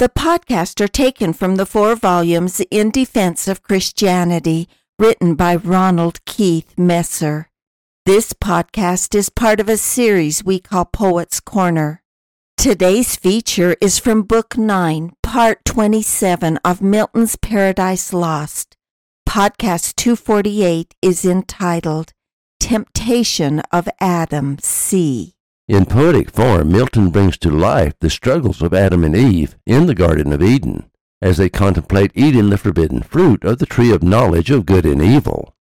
The podcasts are taken from the four volumes In Defense of Christianity, written by Ronald Keith Messer. This podcast is part of a series we call Poets Corner. Today's feature is from Book 9, Part 27 of Milton's Paradise Lost. Podcast 248 is entitled Temptation of Adam C. In poetic form, Milton brings to life the struggles of Adam and Eve in the Garden of Eden as they contemplate eating the forbidden fruit of the tree of knowledge of good and evil.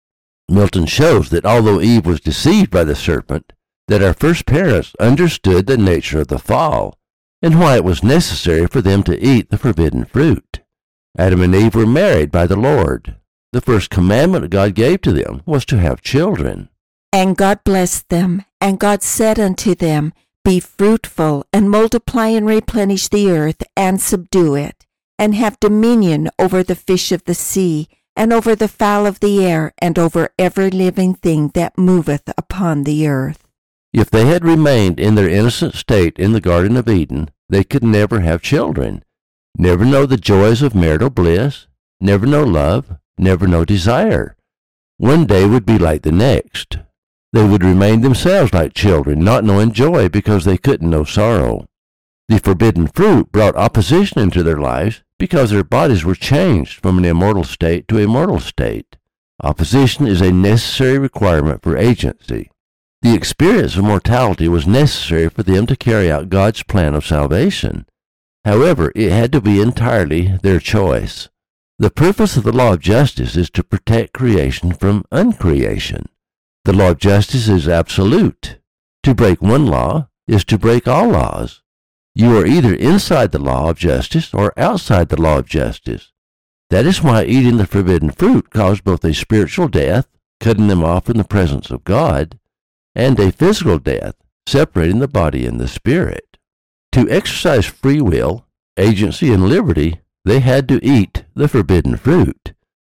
Milton shows that although Eve was deceived by the serpent, that our first parents understood the nature of the fall and why it was necessary for them to eat the forbidden fruit. Adam and Eve were married by the Lord. The first commandment God gave to them was to have children. And God blessed them, and God said unto them, Be fruitful, and multiply and replenish the earth, and subdue it, and have dominion over the fish of the sea, and over the fowl of the air, and over every living thing that moveth upon the earth. If they had remained in their innocent state in the Garden of Eden, they could never have children, never know the joys of marital bliss, never know love, never know desire. One day would be like the next. They would remain themselves like children, not knowing joy because they couldn't know sorrow. The forbidden fruit brought opposition into their lives because their bodies were changed from an immortal state to a mortal state. Opposition is a necessary requirement for agency. The experience of mortality was necessary for them to carry out God's plan of salvation. However, it had to be entirely their choice. The purpose of the law of justice is to protect creation from uncreation. The law of justice is absolute. To break one law is to break all laws. You are either inside the law of justice or outside the law of justice. That is why eating the forbidden fruit caused both a spiritual death, cutting them off from the presence of God, and a physical death, separating the body and the spirit. To exercise free will, agency, and liberty, they had to eat the forbidden fruit.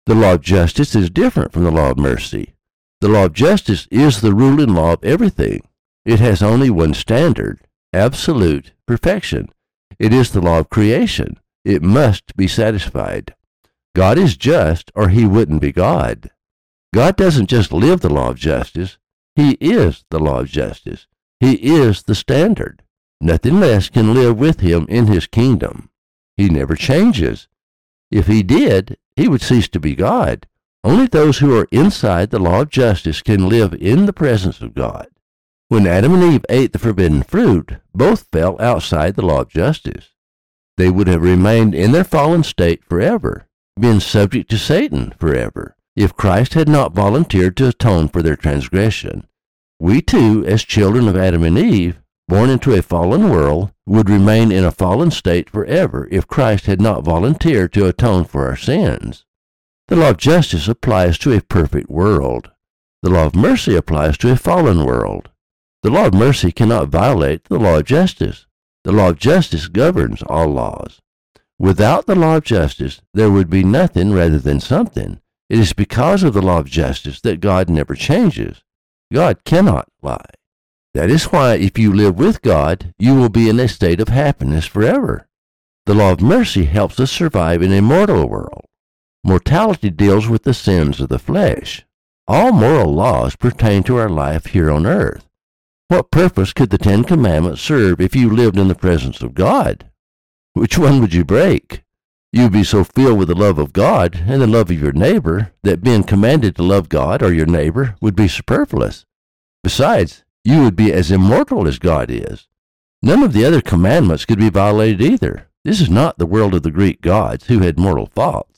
The law of justice is different from the law of mercy. The law of justice is the ruling law of everything. It has only one standard, absolute perfection. It is the law of creation. It must be satisfied. God is just, or he wouldn't be God. God doesn't just live the law of justice, he is the law of justice. He is the standard. Nothing less can live with him in his kingdom. He never changes. If he did, he would cease to be God. Only those who are inside the law of justice can live in the presence of God. When Adam and Eve ate the forbidden fruit, both fell outside the law of justice. They would have remained in their fallen state forever, been subject to Satan forever, if Christ had not volunteered to atone for their transgression. We too, as children of Adam and Eve, born into a fallen world, would remain in a fallen state forever if Christ had not volunteered to atone for our sins. The law of justice applies to a perfect world. The law of mercy applies to a fallen world. The law of mercy cannot violate the law of justice. The law of justice governs all laws. Without the law of justice, there would be nothing rather than something. It is because of the law of justice that God never changes. God cannot lie. That is why if you live with God, you will be in a state of happiness forever. The law of mercy helps us survive in a mortal world. Mortality deals with the sins of the flesh. All moral laws pertain to our life here on earth. What purpose could the Ten Commandments serve if you lived in the presence of God? Which one would you break? You would be so filled with the love of God and the love of your neighbor that being commanded to love God or your neighbor would be superfluous. Besides, you would be as immortal as God is. None of the other commandments could be violated either. This is not the world of the Greek gods who had mortal faults.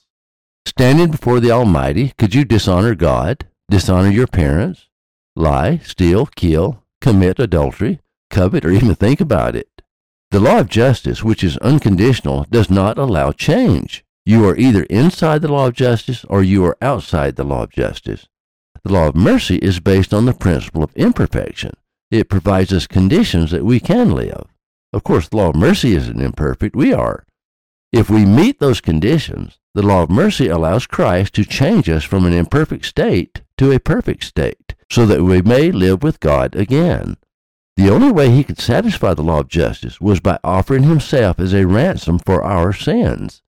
Standing before the Almighty, could you dishonor God, dishonor your parents, lie, steal, kill, commit adultery, covet, or even think about it? The law of justice, which is unconditional, does not allow change. You are either inside the law of justice or you are outside the law of justice. The law of mercy is based on the principle of imperfection. It provides us conditions that we can live. Of course, the law of mercy isn't imperfect, we are. If we meet those conditions, the law of mercy allows Christ to change us from an imperfect state to a perfect state, so that we may live with God again. The only way he could satisfy the law of justice was by offering himself as a ransom for our sins.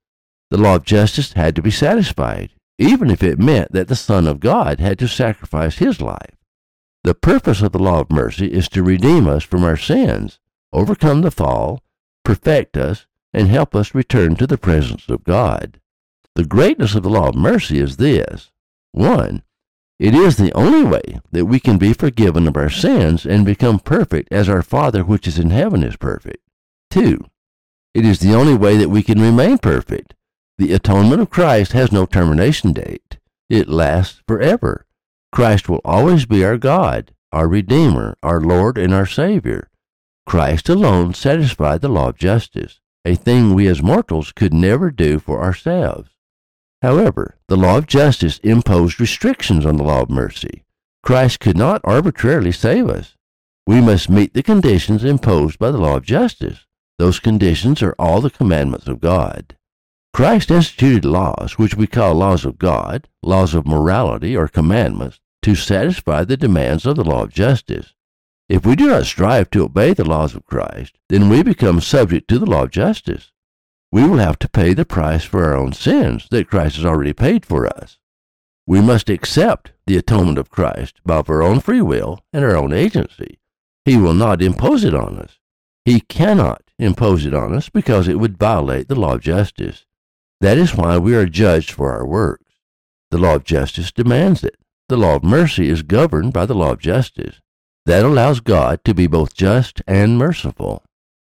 The law of justice had to be satisfied, even if it meant that the Son of God had to sacrifice his life. The purpose of the law of mercy is to redeem us from our sins, overcome the fall, perfect us, and help us return to the presence of God. The greatness of the law of mercy is this 1. It is the only way that we can be forgiven of our sins and become perfect as our Father which is in heaven is perfect. 2. It is the only way that we can remain perfect the atonement of Christ has no termination date. It lasts forever. Christ will always be our God, our Redeemer, our Lord, and our Savior. Christ alone satisfied the law of justice, a thing we as mortals could never do for ourselves. However, the law of justice imposed restrictions on the law of mercy. Christ could not arbitrarily save us. We must meet the conditions imposed by the law of justice. Those conditions are all the commandments of God. Christ instituted laws, which we call laws of God, laws of morality, or commandments, to satisfy the demands of the law of justice. If we do not strive to obey the laws of Christ, then we become subject to the law of justice. We will have to pay the price for our own sins that Christ has already paid for us. We must accept the atonement of Christ by our own free will and our own agency. He will not impose it on us. He cannot impose it on us because it would violate the law of justice. That is why we are judged for our works. The law of justice demands it. The law of mercy is governed by the law of justice. That allows God to be both just and merciful.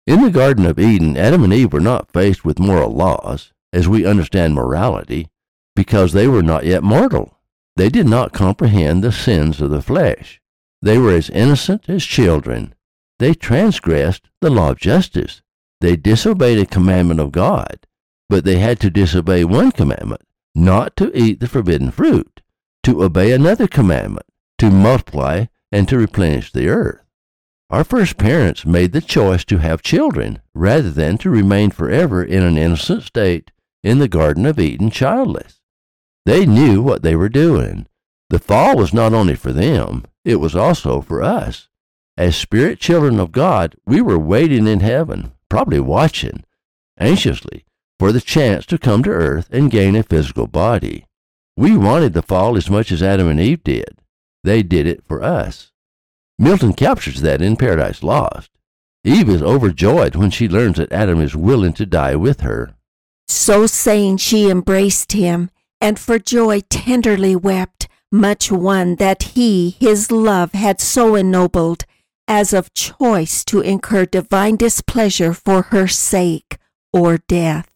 In the Garden of Eden, Adam and Eve were not faced with moral laws, as we understand morality, because they were not yet mortal. They did not comprehend the sins of the flesh. They were as innocent as children. They transgressed the law of justice. They disobeyed a commandment of God but they had to disobey one commandment, not to eat the forbidden fruit, to obey another commandment, to multiply and to replenish the earth. Our first parents made the choice to have children rather than to remain forever in an innocent state in the Garden of Eden childless. They knew what they were doing. The fall was not only for them, it was also for us. As spirit children of God, we were waiting in heaven, probably watching, anxiously, for the chance to come to earth and gain a physical body. We wanted the fall as much as Adam and Eve did. They did it for us. Milton captures that in Paradise Lost. Eve is overjoyed when she learns that Adam is willing to die with her. So saying, she embraced him, and for joy tenderly wept, much won that he his love had so ennobled, as of choice to incur divine displeasure for her sake, or death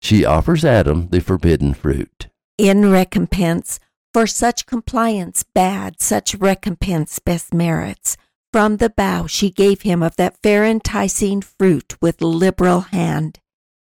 she offers Adam the forbidden fruit. In recompense, for such compliance bad, such recompense best merits. From the bough she gave him of that fair enticing fruit with liberal hand.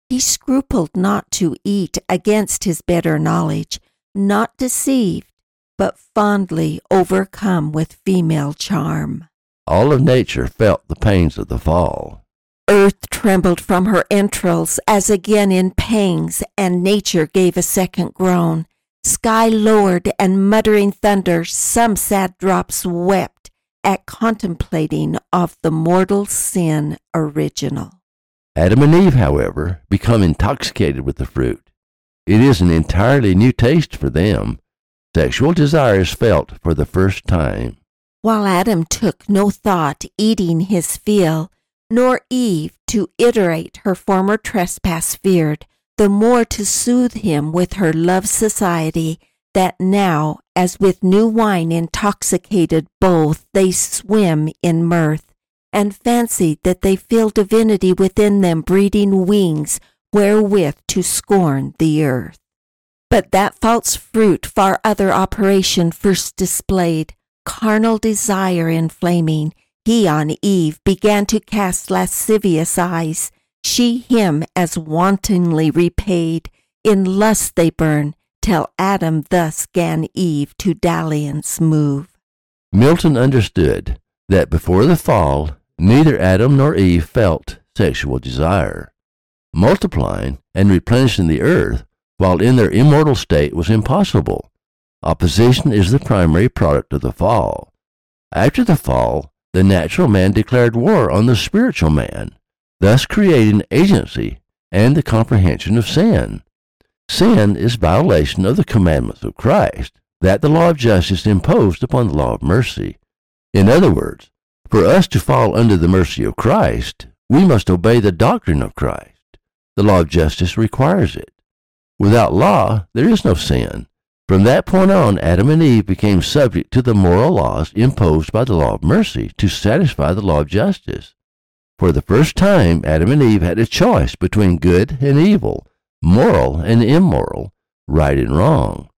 He scrupled not to eat against his better knowledge, not deceived, but fondly overcome with female charm. All of nature felt the pains of the fall. Earth trembled from her entrails as again in pangs, and nature gave a second groan. Sky lowered, and muttering thunder, some sad drops wept at contemplating of the mortal sin original. Adam and Eve, however, become intoxicated with the fruit. It is an entirely new taste for them. Sexual desire is felt for the first time. While Adam took no thought, eating his fill, nor Eve to iterate her former trespass feared, the more to soothe him with her love society, that now, as with new wine intoxicated both, they swim in mirth, and fancy that they feel divinity within them breeding wings wherewith to scorn the earth. But that false fruit far other operation first displayed, carnal desire inflaming, He on Eve began to cast lascivious eyes. She him as wantonly repaid. In lust they burn, till Adam thus gan Eve to dalliance move. Milton understood that before the fall, neither Adam nor Eve felt sexual desire. Multiplying and replenishing the earth while in their immortal state was impossible. Opposition is the primary product of the fall. After the fall, the natural man declared war on the spiritual man, thus creating agency and the comprehension of sin. Sin is violation of the commandments of Christ, that the law of justice imposed upon the law of mercy. In other words, for us to fall under the mercy of Christ, we must obey the doctrine of Christ. The law of justice requires it. Without law, there is no sin. From that point on, Adam and Eve became subject to the moral laws imposed by the law of mercy to satisfy the law of justice. For the first time, Adam and Eve had a choice between good and evil, moral and immoral, right and wrong.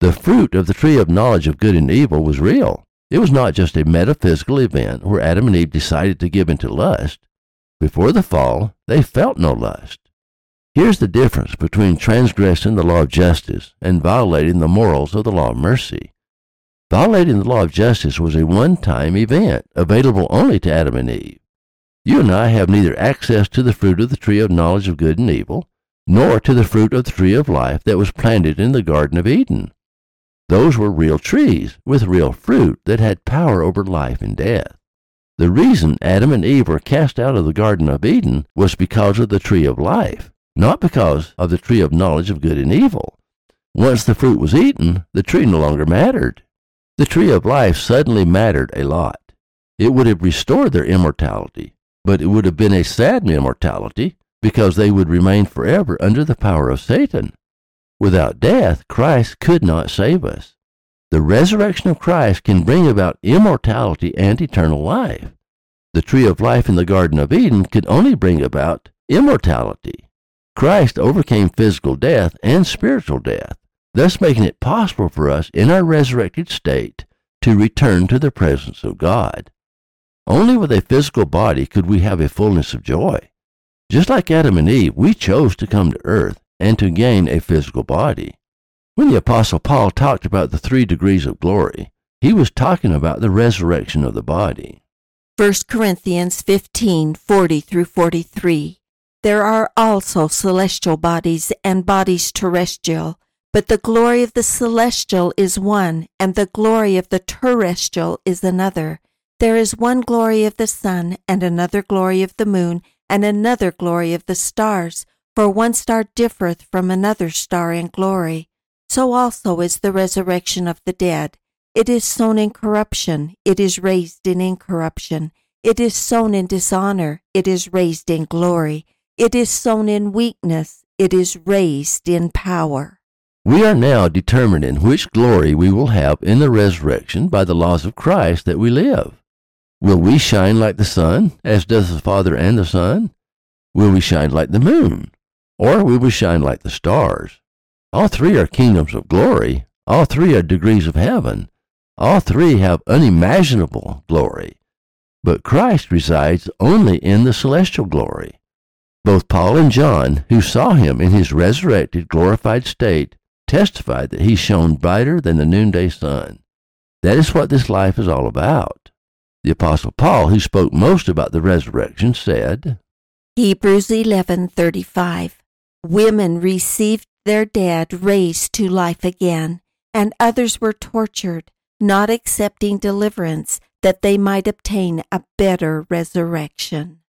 The fruit of the tree of knowledge of good and evil was real. It was not just a metaphysical event where Adam and Eve decided to give into lust. Before the fall, they felt no lust. Here's the difference between transgressing the law of justice and violating the morals of the law of mercy. Violating the law of justice was a one time event available only to Adam and Eve. You and I have neither access to the fruit of the tree of knowledge of good and evil, nor to the fruit of the tree of life that was planted in the Garden of Eden. Those were real trees with real fruit that had power over life and death. The reason Adam and Eve were cast out of the Garden of Eden was because of the tree of life not because of the tree of knowledge of good and evil. Once the fruit was eaten, the tree no longer mattered. The tree of life suddenly mattered a lot. It would have restored their immortality, but it would have been a sad immortality because they would remain forever under the power of Satan. Without death, Christ could not save us. The resurrection of Christ can bring about immortality and eternal life. The tree of life in the Garden of Eden could only bring about immortality. Christ overcame physical death and spiritual death, thus making it possible for us in our resurrected state to return to the presence of God. Only with a physical body could we have a fullness of joy. Just like Adam and Eve, we chose to come to earth and to gain a physical body. When the Apostle Paul talked about the three degrees of glory, he was talking about the resurrection of the body. 1 Corinthians 15 40 through 43. There are also celestial bodies and bodies terrestrial, but the glory of the celestial is one, and the glory of the terrestrial is another. There is one glory of the sun, and another glory of the moon, and another glory of the stars, for one star differeth from another star in glory. So also is the resurrection of the dead. It is sown in corruption, it is raised in incorruption. It is sown in dishonor, it is raised in glory. It is sown in weakness, it is raised in power. We are now determining which glory we will have in the resurrection by the laws of Christ that we live. Will we shine like the sun, as does the Father and the Son? Will we shine like the moon? Or will we shine like the stars? All three are kingdoms of glory. All three are degrees of heaven. All three have unimaginable glory. But Christ resides only in the celestial glory. Both Paul and John, who saw him in his resurrected, glorified state, testified that he shone brighter than the noonday sun. That is what this life is all about. The apostle Paul, who spoke most about the resurrection, said, Hebrews 11:35 Women received their dead raised to life again, and others were tortured, not accepting deliverance that they might obtain a better resurrection.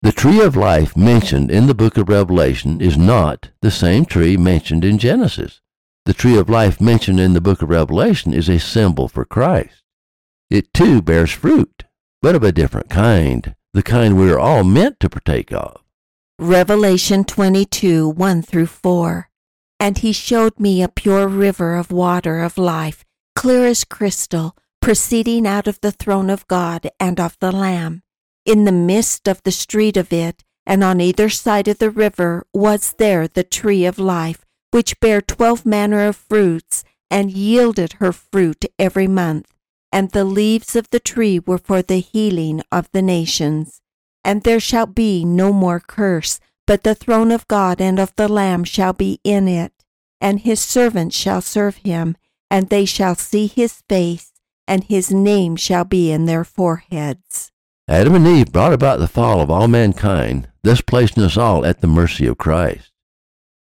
The tree of life mentioned in the book of Revelation is not the same tree mentioned in Genesis. The tree of life mentioned in the book of Revelation is a symbol for Christ. It too bears fruit, but of a different kind, the kind we are all meant to partake of. Revelation 22 1 through 4. And he showed me a pure river of water of life, clear as crystal, proceeding out of the throne of God and of the Lamb. In the midst of the street of it, and on either side of the river, was there the tree of life, which bare twelve manner of fruits, and yielded her fruit every month. And the leaves of the tree were for the healing of the nations. And there shall be no more curse, but the throne of God and of the Lamb shall be in it, and his servants shall serve him, and they shall see his face, and his name shall be in their foreheads. Adam and Eve brought about the fall of all mankind, thus placing us all at the mercy of Christ.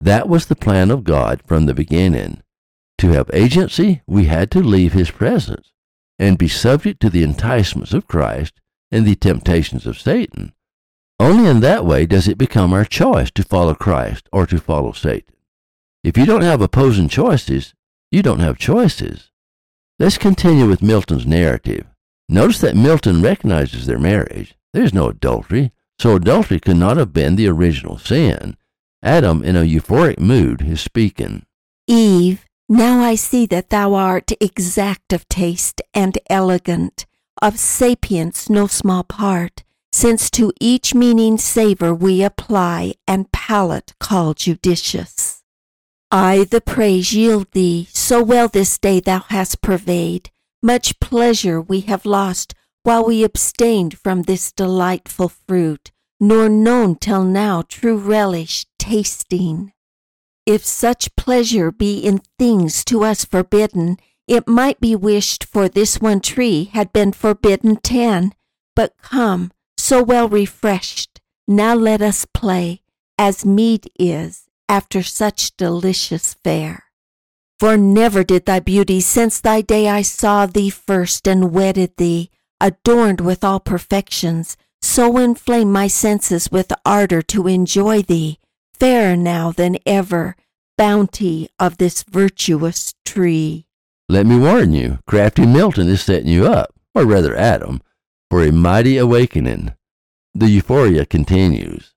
That was the plan of God from the beginning. To have agency, we had to leave his presence and be subject to the enticements of Christ and the temptations of Satan. Only in that way does it become our choice to follow Christ or to follow Satan. If you don't have opposing choices, you don't have choices. Let's continue with Milton's narrative. Notice that Milton recognizes their marriage. There's no adultery, so adultery could not have been the original sin. Adam, in a euphoric mood, is speaking. Eve, now I see that thou art exact of taste and elegant, of sapience no small part, since to each meaning savor we apply, and palate call judicious. I the praise yield thee, so well this day thou hast purveyed. Much pleasure we have lost while we abstained from this delightful fruit, nor known till now true relish tasting. If such pleasure be in things to us forbidden, it might be wished for this one tree had been forbidden ten. But come, so well refreshed, now let us play, as meet is, after such delicious fare. For never did thy beauty since thy day I saw thee first and wedded thee, adorned with all perfections, so inflame my senses with ardor to enjoy thee, fairer now than ever, bounty of this virtuous tree. Let me warn you, crafty Milton is setting you up, or rather Adam, for a mighty awakening. The euphoria continues.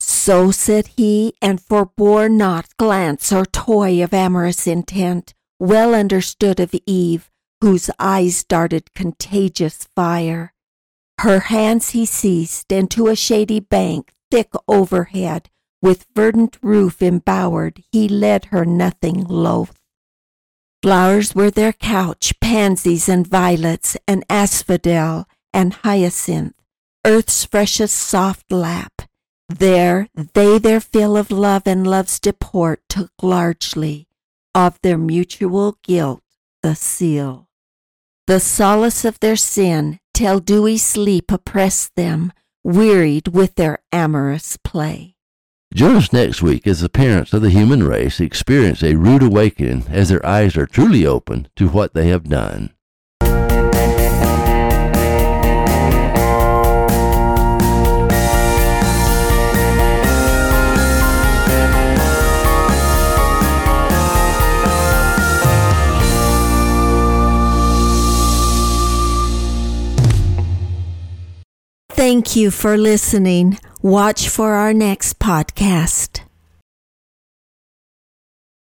So said he, and forbore not glance or toy of amorous intent, well understood of Eve, whose eyes darted contagious fire. Her hands he seized, and to a shady bank, thick overhead, with verdant roof embowered, he led her nothing loath. Flowers were their couch, pansies and violets, and asphodel and hyacinth, earth's freshest soft lap. There they their fill of love and love's deport took largely, of their mutual guilt the seal. The solace of their sin, till dewy sleep oppressed them, wearied with their amorous play. Join us next week as the parents of the human race experience a rude awakening as their eyes are truly opened to what they have done. Thank you for listening. Watch for our next podcast.